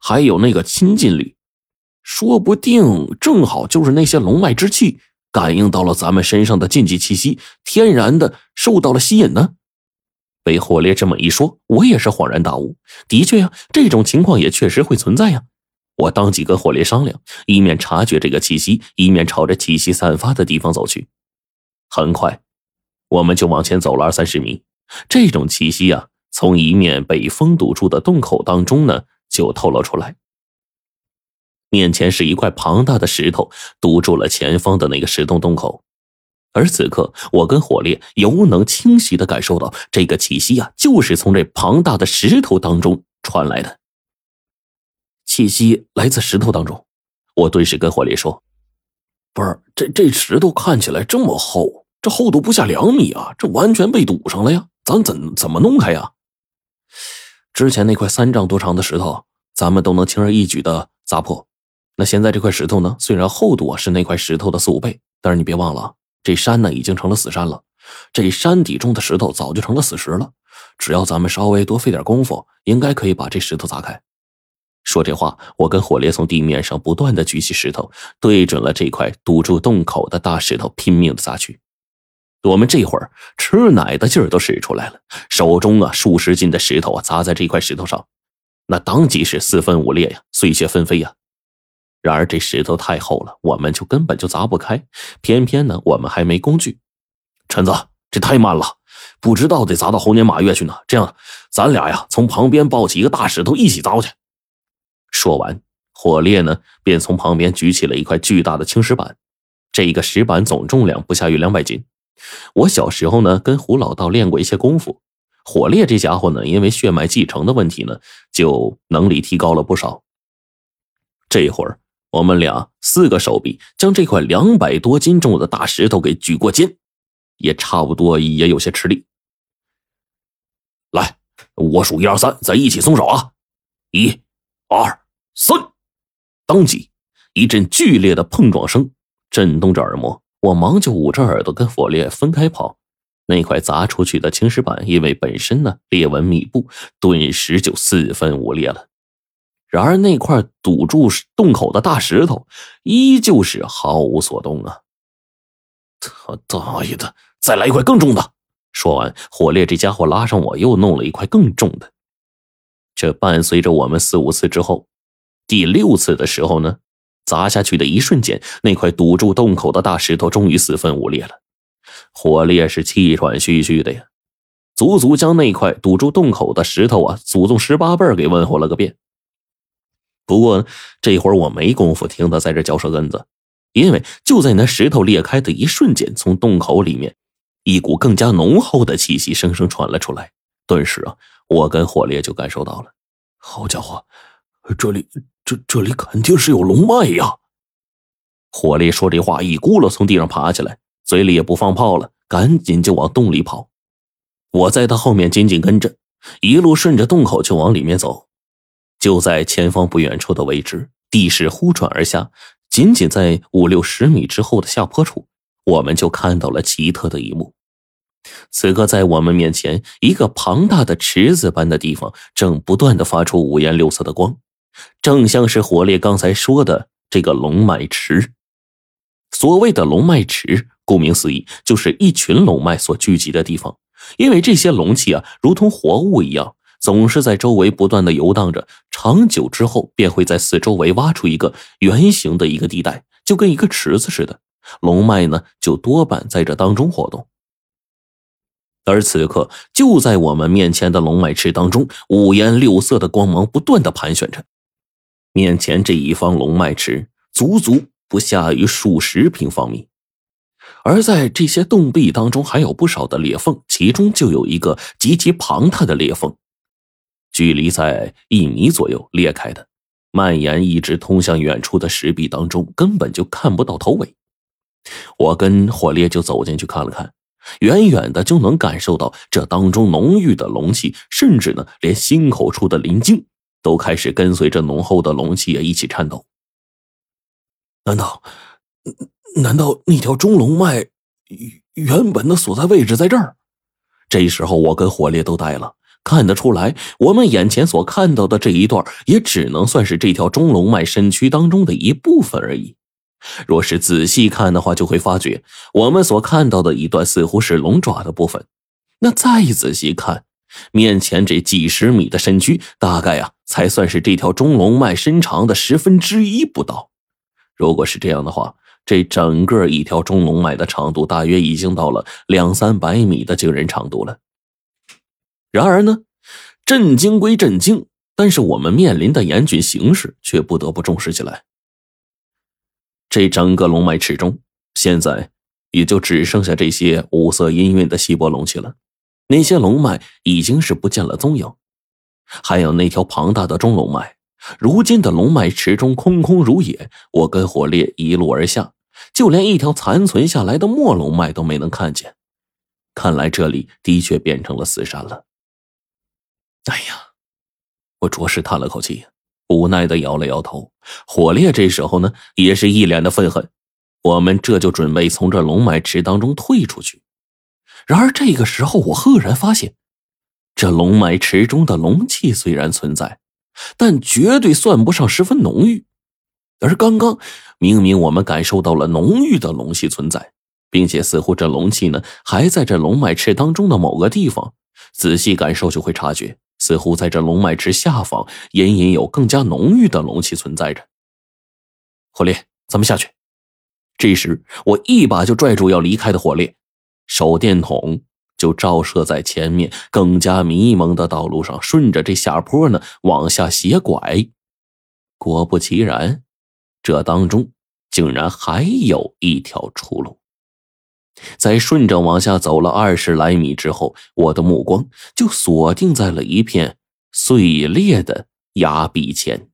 还有那个亲近力，说不定正好就是那些龙脉之气感应到了咱们身上的禁忌气息，天然的受到了吸引呢。被火烈这么一说，我也是恍然大悟。的确呀，这种情况也确实会存在呀。我当即跟火烈商量，一面察觉这个气息，一面朝着气息散发的地方走去。很快，我们就往前走了二三十米。这种气息啊，从一面被封堵住的洞口当中呢，就透露出来。面前是一块庞大的石头，堵住了前方的那个石洞洞口。而此刻，我跟火烈犹能清晰的感受到，这个气息啊，就是从这庞大的石头当中传来的。气息来自石头当中，我顿时跟火烈说：“不是，这这石头看起来这么厚，这厚度不下两米啊，这完全被堵上了呀，咱怎怎么弄开呀？”之前那块三丈多长的石头，咱们都能轻而易举的砸破。那现在这块石头呢，虽然厚度啊是那块石头的四五倍，但是你别忘了。这山呢，已经成了死山了。这山底中的石头早就成了死石了。只要咱们稍微多费点功夫，应该可以把这石头砸开。说这话，我跟火烈从地面上不断的举起石头，对准了这块堵住洞口的大石头，拼命的砸去。我们这会儿吃奶的劲儿都使出来了，手中啊数十斤的石头啊砸在这块石头上，那当即是四分五裂呀，碎屑纷飞呀。然而这石头太厚了，我们就根本就砸不开。偏偏呢，我们还没工具。陈子，这太慢了，不知道得砸到猴年马月去呢。这样，咱俩呀，从旁边抱起一个大石头一起砸过去。说完，火烈呢便从旁边举起了一块巨大的青石板。这一个石板总重量不下于两百斤。我小时候呢跟胡老道练过一些功夫，火烈这家伙呢因为血脉继承的问题呢，就能力提高了不少。这会儿。我们俩四个手臂将这块两百多斤重的大石头给举过肩，也差不多也有些吃力。来，我数一二三，咱一起松手啊！一、二、三！当即一阵剧烈的碰撞声震动着耳膜，我忙就捂着耳朵跟火烈分开跑。那块砸出去的青石板因为本身呢裂纹密布，顿时就四分五裂了。然而，那块堵住洞口的大石头依旧是毫无所动啊！他大爷的，再来一块更重的！说完，火烈这家伙拉上我，又弄了一块更重的。这伴随着我们四五次之后，第六次的时候呢，砸下去的一瞬间，那块堵住洞口的大石头终于四分五裂了。火烈是气喘吁吁的呀，足足将那块堵住洞口的石头啊，祖宗十八辈给问候了个遍。不过这会儿我没工夫听他在这嚼舌根子，因为就在那石头裂开的一瞬间，从洞口里面一股更加浓厚的气息生生传了出来。顿时啊，我跟火烈就感受到了，好家伙，这里这这里肯定是有龙脉呀！火烈说这话，一咕噜从地上爬起来，嘴里也不放炮了，赶紧就往洞里跑。我在他后面紧紧跟着，一路顺着洞口就往里面走。就在前方不远处的位置，地势忽转而下，仅仅在五六十米之后的下坡处，我们就看到了奇特的一幕。此刻，在我们面前，一个庞大的池子般的地方正不断的发出五颜六色的光，正像是火烈刚才说的这个龙脉池。所谓的龙脉池，顾名思义，就是一群龙脉所聚集的地方。因为这些龙气啊，如同活物一样。总是在周围不断的游荡着，长久之后便会在四周围挖出一个圆形的一个地带，就跟一个池子似的。龙脉呢，就多半在这当中活动。而此刻，就在我们面前的龙脉池当中，五颜六色的光芒不断的盘旋着。面前这一方龙脉池，足足不下于数十平方米，而在这些洞壁当中，还有不少的裂缝，其中就有一个极其庞大的裂缝。距离在一米左右裂开的，蔓延一直通向远处的石壁当中，根本就看不到头尾。我跟火烈就走进去看了看，远远的就能感受到这当中浓郁的龙气，甚至呢，连心口处的鳞茎都开始跟随着浓厚的龙气也一起颤抖。难道，难道那条中龙脉原本的所在位置在这儿？这时候我跟火烈都呆了。看得出来，我们眼前所看到的这一段，也只能算是这条中龙脉身躯当中的一部分而已。若是仔细看的话，就会发觉我们所看到的一段似乎是龙爪的部分。那再仔细看，面前这几十米的身躯，大概呀，才算是这条中龙脉身长的十分之一不到。如果是这样的话，这整个一条中龙脉的长度，大约已经到了两三百米的惊人长度了。然而呢，震惊归震惊，但是我们面临的严峻形势却不得不重视起来。这整个龙脉池中，现在也就只剩下这些五色氤氲的稀薄龙气了。那些龙脉已经是不见了踪影，还有那条庞大的中龙脉。如今的龙脉池中空空如也，我跟火烈一路而下，就连一条残存下来的末龙脉都没能看见。看来这里的确变成了死山了。哎呀，我着实叹了口气，无奈的摇了摇头。火烈这时候呢，也是一脸的愤恨。我们这就准备从这龙脉池当中退出去。然而这个时候，我赫然发现，这龙脉池中的龙气虽然存在。但绝对算不上十分浓郁，而刚刚明明我们感受到了浓郁的龙气存在，并且似乎这龙气呢还在这龙脉池当中的某个地方，仔细感受就会察觉，似乎在这龙脉池下方隐隐有更加浓郁的龙气存在着。火烈，咱们下去。这时，我一把就拽住要离开的火烈，手电筒。就照射在前面更加迷蒙的道路上，顺着这下坡呢往下斜拐。果不其然，这当中竟然还有一条出路。在顺着往下走了二十来米之后，我的目光就锁定在了一片碎裂的崖壁前。